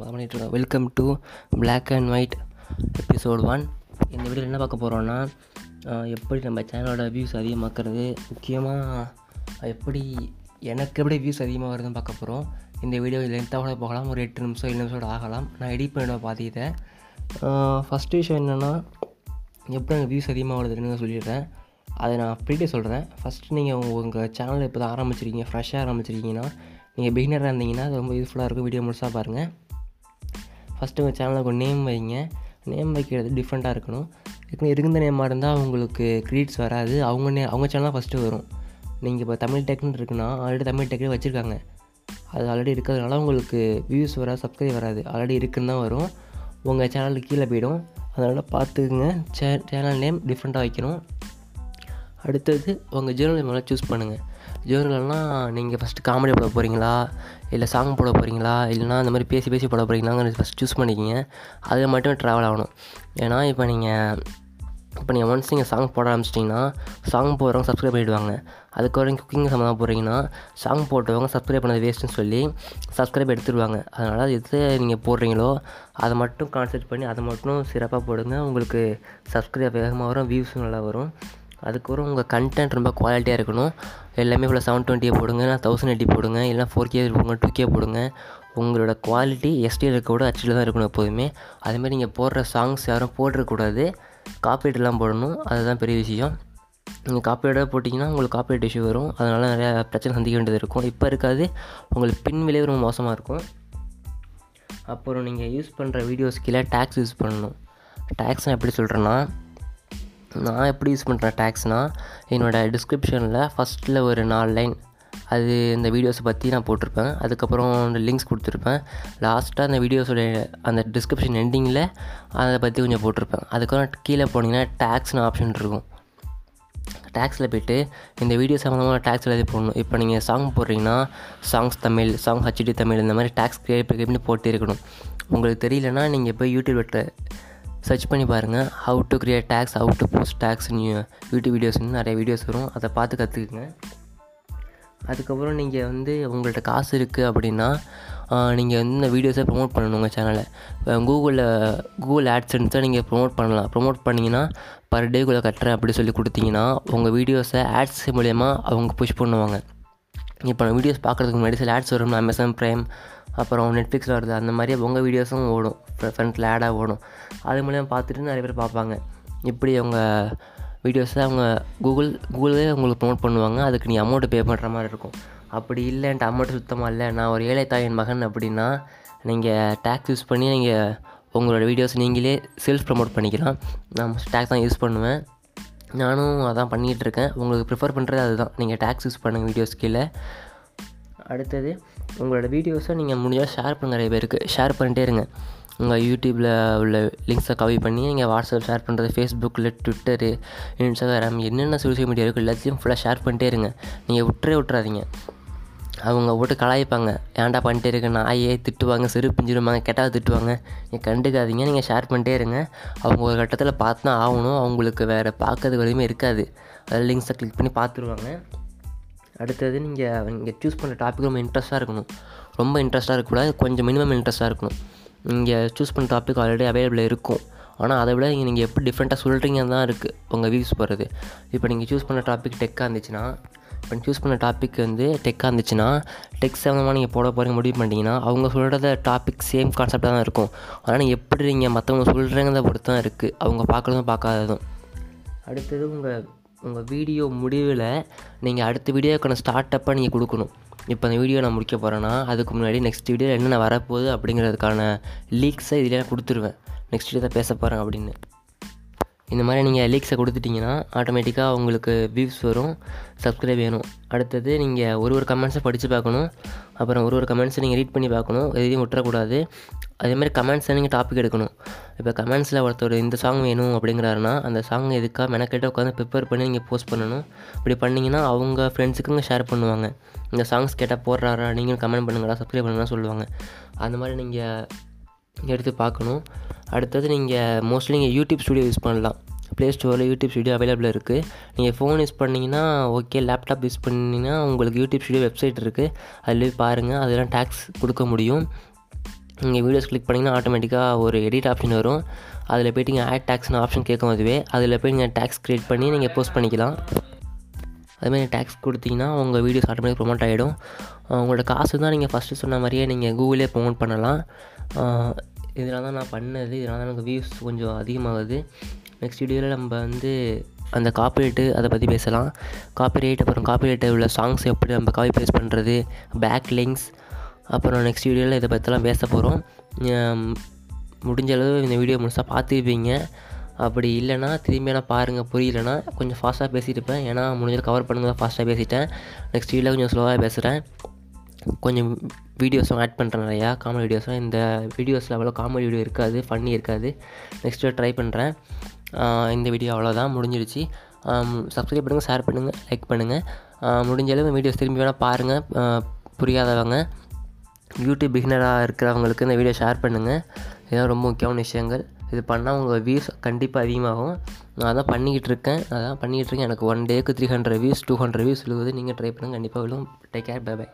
பண்ணிட்டுருக்கோம் welcome to black and white episode one இந்த வீடியோவில் என்ன பார்க்க போகிறோன்னா எப்படி நம்ம சேனலோட வியூஸ் அதிகமாக்குறது முக்கியமாக எப்படி எனக்கு எப்படி வியூஸ் அதிகமாக வருதுன்னு பார்க்க போகிறோம் இந்த வீடியோ லென்த்தாக கூட போகலாம் ஒரு எட்டு நிமிஷம் ஏழு நிமிஷம் ஆகலாம். நான் எடிட் பண்ணிவிட பார்த்துக்கிட்டேன் ஃபஸ்ட்டு விஷயம் என்னென்னா எப்படி எனக்கு வியூஸ் அதிகமாக வருதுன்னு சொல்லிடுறேன். அதை நான் அப்படியே சொல்கிறேன் ஃபஸ்ட்டு நீங்கள் உங்கள் சேனல் இப்போ தான் ஆரம்பிச்சிருக்கீங்க ஃப்ரெஷ்ஷாக ஆரம்பிச்சிருக்கீங்கன்னா நீங்கள் பிகினராக இருந்தீங்கன்னா அது ரொம்ப யூஸ்ஃபுல்லாக இருக்கும். வீடியோ முழுசாக பாருங்கள் ஃபஸ்ட்டு உங்கள் சேனலுக்கு ஒரு நேம் வைங்க. நேம் வைக்கிறது டிஃப்ரெண்ட்டாக இருக்கணும். ஏற்கனவே இருந்த நேமாக இருந்தால் உங்களுக்கு க்ரீட்ஸ் வராது. அவங்க நே அவங்க சேனலாக ஃபஸ்ட்டு வரும். நீங்கள் இப்போ தமிழ் டெக்னு இருக்குன்னா ஆல்ரெடி தமிழ் டெக்னு வச்சுருக்காங்க. அது ஆல்ரெடி இருக்கிறதுனால உங்களுக்கு வியூஸ் வராது சப்ஸ்கிரைப் வராது. ஆல்ரெடி இருக்குன்னு தான் வரும். உங்கள் சேனலுக்கு கீழே போயிடும். அதனால் பார்த்துக்குங்க. சே சேனல் நேம் டிஃப்ரெண்ட்டாக வைக்கணும். அடுத்தது உங்கள் ஜேர்னல் மேலே சூஸ் பண்ணுங்கள் ஜேர்னல்னால் நீங்கள் ஃபஸ்ட்டு காமெடி போட போகிறீங்களா இல்லை சாங் போட போகிறீங்களா இல்லைனா அந்த மாதிரி பேசி பேசி போட போகிறீங்களாங்கிறது ஃபஸ்ட் சூஸ் பண்ணிக்கிங்க. அதில் மட்டும் ட்ராவல் ஆகணும். ஏன்னா இப்போ நீங்கள் இப்போ நீங்கள் ஒன்ஸ் நீங்கள் சாங் போட ஆரம்பிச்சிட்டிங்கன்னா சாங் போடுறவங்க சப்ஸ்கிரைப் பண்ணிவிடுவாங்க அதுக்கப்புறம் குக்கிங் சம்மந்தமாக போடுறீங்கன்னா சாங் போட்டவங்க சப்ஸ்கிரைப் பண்ணது வேஸ்ட்டுன்னு சொல்லி சப்ஸ்கிரைப் எடுத்துருவாங்க அதனால் எது நீங்கள் போடுறீங்களோ அதை மட்டும் கான்சென்ட் பண்ணி அதை மட்டும் சிறப்பாக போடுங்க. உங்களுக்கு சப்ஸ்கிரைப் வேகமாக வரும் வியூஸும் நல்லா வரும். அதுக்கப்புறம் உங்கள் கண்டென்ட் ரொம்ப குவாலிட்டியாக இருக்கணும். எல்லாமே இவ்வளோ செவன் டுவெண்ட்டியை போடுங்க இல்லை தௌசண்ட் எயிட்டி போடுங்க இல்லைனா ஃபோர் கே போடுங்க டூ கே போடுங்க. உங்களோட குவாலிட்டி எஸ்டியில் இருக்க கூட ஹச்சில் தான் இருக்கணும் எப்போதுமே. அதேமாதிரி நீங்கள் போடுற சாங்ஸ் யாரும் போட்டுறக்கூடாது காப்பீட்டெல்லாம் போடணும். அதுதான் பெரிய விஷயம். நீங்கள் காப்பீடாக போட்டிங்கன்னா உங்களுக்கு காப்பீட் இஷ்யூ வரும். அதனால் நிறையா பிரச்சனை சந்திக்க வேண்டியது இருக்கும். இப்போ இருக்காது. உங்களுக்கு பின் விளைவு ரொம்ப மோசமாக இருக்கும். அப்புறம் நீங்கள் யூஸ் பண்ணுற வீடியோஸ் கீழே டேக்ஸ் யூஸ் பண்ணணும். டேக்ஸ் நான் எப்படி சொல்கிறேன்னா நான் எப்படி யூஸ் பண்ணுறேன் டேக்ஸ்னால் என்னோடய டிஸ்கிரிப்ஷனில் ஃபஸ்ட்டில் ஒரு நாலு லைன் அது இந்த வீடியோஸை பற்றி நான் போட்டிருப்பேன். அதுக்கப்புறம் அந்த லிங்க்ஸ் கொடுத்துருப்பேன். லாஸ்ட்டாக அந்த வீடியோஸோட அந்த டிஸ்கிரிப்ஷன் எண்டிங்கில் அதை பற்றி கொஞ்சம் போட்டிருப்பேன். அதுக்கப்புறம் கீழே போனீங்கன்னா டேக்ஸ்னு ஆப்ஷன் இருக்கும். டேக்ஸில் போய்ட்டு இந்த வீடியோ சம்மந்தமாக டேக்ஸ் எழுதி போடணும். இப்போ நீங்கள் song போடுறீங்கன்னா songs Tamil song HD Tamil இந்த மாதிரி டேக்ஸ் கிரியேட் பண்ணி போட்டு இருக்கணும் உங்களுக்கு தெரியலனா நீங்கள் போய் யூடியூப்பில் சர்ச் பண்ணி பாருங்கள் how to create tags how to post tags YouTube வீடியோஸ்னு நிறைய வீடியோஸ் வரும். அதை பார்த்து கற்றுக்குங்க அதுக்கப்புறம் நீங்கள் வந்து உங்கள்கிட்ட காசு இருக்குது அப்படின்னா நீங்கள் வந்து இந்த வீடியோஸை ப்ரொமோட் பண்ணணும் உங்கள் சேனலை கூகுளில் கூகுள் ஆட்ஸன்ஸை நீங்கள் ப்ரொமோட் பண்ணலாம். ப்ரொமோட் பண்ணிங்கன்னா பர் டேக்குள்ளே கட்டுறேன் அப்படி சொல்லி கொடுத்தீங்கன்னா உங்கள் வீடியோஸை ஆட்ஸ் மூலயமா அவங்க புஷ் பண்ணுவாங்க. இப்போ நான் வீடியோஸ் பார்க்குறதுக்கு முன்னாடி சில ஆட்ஸ் வரும் அமேசான் ப்ரைம் அப்புறம் நெட்ஃப்ளிக்ஸில் வருது. அந்த மாதிரி உங்கள் வீடியோஸும் ஓடும். ஃப்ரண்ட்டில் ஆடாக ஓடும். அது மூலியமாக பார்த்துட்டு நிறைய பேர் பார்ப்பாங்க. இப்படி அவங்க வீடியோஸை அவங்க கூகுள் கூகுளே உங்களுக்கு ப்ரொமோட் பண்ணுவாங்க. அதுக்கு நீ அமௌண்ட்டு பே பண்ணுற மாதிரி இருக்கும். அப்படி இல்லைன்ட்டு அமௌண்ட் சுத்தமாக இல்லை. நான் ஒரு ஏழை தாயின் மகன் அப்படின்னா நீங்கள் டேக்ஸ் யூஸ் பண்ணி நீங்கள் உங்களோட வீடியோஸ் நீங்களே செல்ஃப் ப்ரமோட் பண்ணிக்கலாம். நான் டேக்ஸ் தான் யூஸ் பண்ணுவேன். நானும் அதான் பண்ணிகிட்ருக்கேன் உங்களுக்கு ப்ரிஃபர் பண்ணுறது அதுதான். நீங்கள் டேக்ஸ் யூஸ் பண்ணுங்கள் வீடியோஸ் கீழே. அடுத்தது உங்களோட வீடியோஸை நீங்கள் முடிஞ்சால் ஷேர் பண்ணுங்க நிறைய பேருக்கு. ஷேர் பண்ணிட்டே இருங்க. உங்கள் யூடியூப்பில் உள்ள லிங்க்ஸை காப்பி பண்ணி நீங்கள் வாட்ஸ்அப் ஷேர் பண்ணுறது ஃபேஸ்புக்கில் ட்விட்டரு இன்ஸ்டாகிராம் என்னென்ன சோஷியல் மீடியா இருக்கோ எல்லாத்தையும் ஃபுல்லாக ஷேர் பண்ணிட்டே இருங்க. நீங்கள் விட்டுறே விட்டுறாதீங்க. அவங்க போட்டு கலாய்ப்பாங்க. ஏன்டா பண்ணிட்டே இருக்கு? நாயே திட்டுவாங்க சிறு பிஞ்சிருவாங்க கெட்டால் திட்டுவாங்க. நீங்கள் கண்டுக்காதீங்க. நீங்கள் ஷேர் பண்ணிட்டே இருங்க. அவங்க ஒரு கட்டத்தில் பார்த்து தான் ஆகணும். அவங்களுக்கு வேறு பார்க்கறது எதுவுமே இருக்காது. அதில் லிங்க்ஸை கிளிக் பண்ணி பார்த்துருவாங்க. அடுத்தது நீங்கள் இங்கே சூஸ் பண்ணுற டாபிக் ரொம்ப இன்ட்ரெஸ்ட்டாக இருக்கணும். ரொம்ப இன்ட்ரெஸ்ட்டாக இருக்கக்கூடாது கொஞ்சம் மினிமம் இன்ட்ரெஸ்ட்டாக இருக்கணும். நீங்கள் சூஸ் பண்ண டாபிக் ஆல்ரெடி அவைலபிள் இருக்கும். ஆனால் அதை விட நீங்கள் எப்படி டிஃப்ரெண்ட்டாக சொல்கிறீங்கன்னு தான் இருக்குது உங்கள் வியூஸ் போகிறது இப்போ நீங்கள் சூஸ் பண்ண டாபிக் டெக்காக இருந்துச்சுன்னா இப்போ சூஸ் பண்ண டாபிக் வந்து டெக்காக இருந்துச்சுன்னா டெக் சம்மந்தமாக நீங்கள் போட போகிறீங்க முடிவு பண்ணிட்டீங்கன்னா அவங்க சொல்கிறத டாபிக் சேம் கான்செப்டாக தான் இருக்கும். ஆனால் நீங்கள் எப்படி நீங்கள் மற்றவங்க சொல்கிறீங்கிறத பொறுத்து தான் இருக்குது அவங்க பார்க்குறதும் பார்க்காததும். அடுத்தது உங்கள் உங்கள் வீடியோ முடிவில் நீங்கள் அடுத்த வீடியோக்கான ஸ்டார்ட்அப்பாக நீங்கள் கொடுக்கணும். இப்போ அந்த வீடியோ நான் முடிக்க போகிறேன்னா அதுக்கு முன்னாடி நெக்ஸ்ட் வீடியோ என்னென்ன வரப்போகுது அப்படிங்கிறதுக்கான லீக்ஸை இதில் நான் கொடுத்துருவேன். நெக்ஸ்ட் வீடியோ தான் பேச போகிறேன் அப்படின்னு. இந்த மாதிரி நீங்கள் லீக்ஸை கொடுத்துட்டிங்கன்னா ஆட்டோமேட்டிக்காக உங்களுக்கு வியூஸ் வரும் சப்ஸ்கிரைப் வேணும். அடுத்தது நீங்கள் ஒரு ஒரு கமெண்ட்ஸை படித்து பார்க்கணும். அப்புறம் ஒரு ஒரு கமெண்ட்ஸை நீங்கள் ரீட் பண்ணி பார்க்கணும். எதையும் விட்டுறக்கூடாது அதேமாதிரி கமெண்ட்ஸை நீங்கள் டாபிக் எடுக்கணும். இப்போ கமெண்ட்ஸில் ஒருத்தர் இந்த சாங் வேணும் அப்படிங்கிறாருன்னா அந்த சாங் எதுக்காக மெனக்கெட்ட உட்காந்து ப்ரிப்பேர் பண்ணி நீங்கள் போஸ்ட் பண்ணணும். இப்படி பண்ணிங்கன்னா அவங்க ஃப்ரெண்ட்ஸுக்குங்க ஷேர் பண்ணுவாங்க. இந்த சாங்ஸ் கேட்டால் போடுறாரா நீங்களும் கமெண்ட் பண்ணுங்களா சப்ஸ்கிரைப் பண்ணுங்களா சொல்லுவாங்க. அந்த மாதிரி நீங்கள் எடுத்து பார்க்கணும். அடுத்தது நீங்கள் மோஸ்ட்லி நீங்கள் யூடியூப் ஸ்டுடியோ யூஸ் பண்ணலாம். ப்ளே ஸ்டோரில் யூடியூப் ஸ்டுடியோ அவைலபிள் இருக்குது நீங்கள் ஃபோன் யூஸ் பண்ணிங்கன்னா ஓகே லேப்டாப் யூஸ் பண்ணிங்கன்னா உங்களுக்கு யூடியூப் ஸ்டுடியோ வெப்சைட் இருக்குது அதில் போய் பாருங்கள் அதெல்லாம் டேக்ஸ் கொடுக்க முடியும். நீங்கள் வீடியோஸ் கிளிக் பண்ணிங்கன்னா ஆட்டோமேட்டிக்காக ஒரு எடிட் ஆப்ஷன் வரும். அதில் போய்ட்டு நீங்கள் ஆட் டேக்ஸ்னு ஆப்ஷன் கேட்கும் அதுவே. அதில் போய் நீங்கள் டேக்ஸ் க்ரியேட் பண்ணி நீங்கள் போஸ்ட் பண்ணிக்கலாம். அதுமாதிரி டேக்ஸ் கொடுத்தீங்கன்னா உங்கள் வீடியோஸ் ஆட்டோமேட்டிக் ப்ரொமோட் ஆகிடும் உங்களோட காசு தான் நீங்கள் ஃபஸ்ட்டு சொன்ன மாதிரியே நீங்கள் கூகுளே ப்ரொமோட் பண்ணலாம். இதனால தான் நான் பண்ணது. இதனால தான் எனக்கு வியூஸ் கொஞ்சம் அதிகமாகுது. நெக்ஸ்ட் வீடியோவில் நம்ம வந்து அந்த காப்பிரைட்டு அதை பற்றி பேசலாம். காப்பிரைட் அப்புறம் காப்பிரைட்டில் உள்ள சாங்ஸ் எப்படி நம்ம காப்பி பேஸ்ட் பண்ணுறது பேக் லிங்க்ஸ் அப்புறம் நெக்ஸ்ட் வீடியோவில் இதை பற்றிலாம் பேச போகிறோம் முடிஞ்ச அளவு இந்த வீடியோ முழுசாக பார்த்துருப்பீங்க. அப்படி இல்லைனா திரும்பியெல்லாம் பாருங்கள் புரியலனா கொஞ்சம் ஃபாஸ்ட்டாக பேசிட்டு இருப்பேன். ஏன்னா முடிஞ்சது கவர் பண்ணுங்கள் தான் ஃபாஸ்ட்டாக பேசிட்டேன். நெக்ஸ்ட் வீடியோவில் கொஞ்சம் ஸ்லோவாக பேசுகிறேன் கொஞ்சம் வீடியோஸும் ஆட் பண்ணுறேன் நிறையா காமெடி வீடியோஸும் இந்த வீடியோஸில் அவ்வளோ காமெடி வீடியோ இருக்காது ஃபன்னி இருக்காது. நெக்ஸ்ட்டு ட்ரை பண்ணுறேன் இந்த வீடியோ அவ்வளோதான் முடிஞ்சிடுச்சு. சப்ஸ்கிரைப் பண்ணுங்கள் ஷேர் பண்ணுங்கள் லைக் பண்ணுங்கள் முடிஞ்சளவு வீடியோஸ் திரும்பி வேணால் பாருங்கள் புரியாதவங்க. யூடியூப் பிகினராக இருக்கிறவங்களுக்கு இந்த வீடியோ ஷேர் பண்ணுங்கள் இதெல்லாம் ரொம்ப முக்கியமான விஷயங்கள். இது பண்ணால் உங்கள் வியூஸ் கண்டிப்பாக அதிகமாகும். நான் அதான் பண்ணிக்கிட்டு இருக்கேன். அதான் பண்ணிக்கிட்டு இருக்கேன். எனக்கு ஒன் டேக்கு three hundred views two hundred views எழுவது நீங்கள் ட்ரை பண்ணுங்கள் கண்டிப்பாக விழுவும் டேக் கேர் பை பை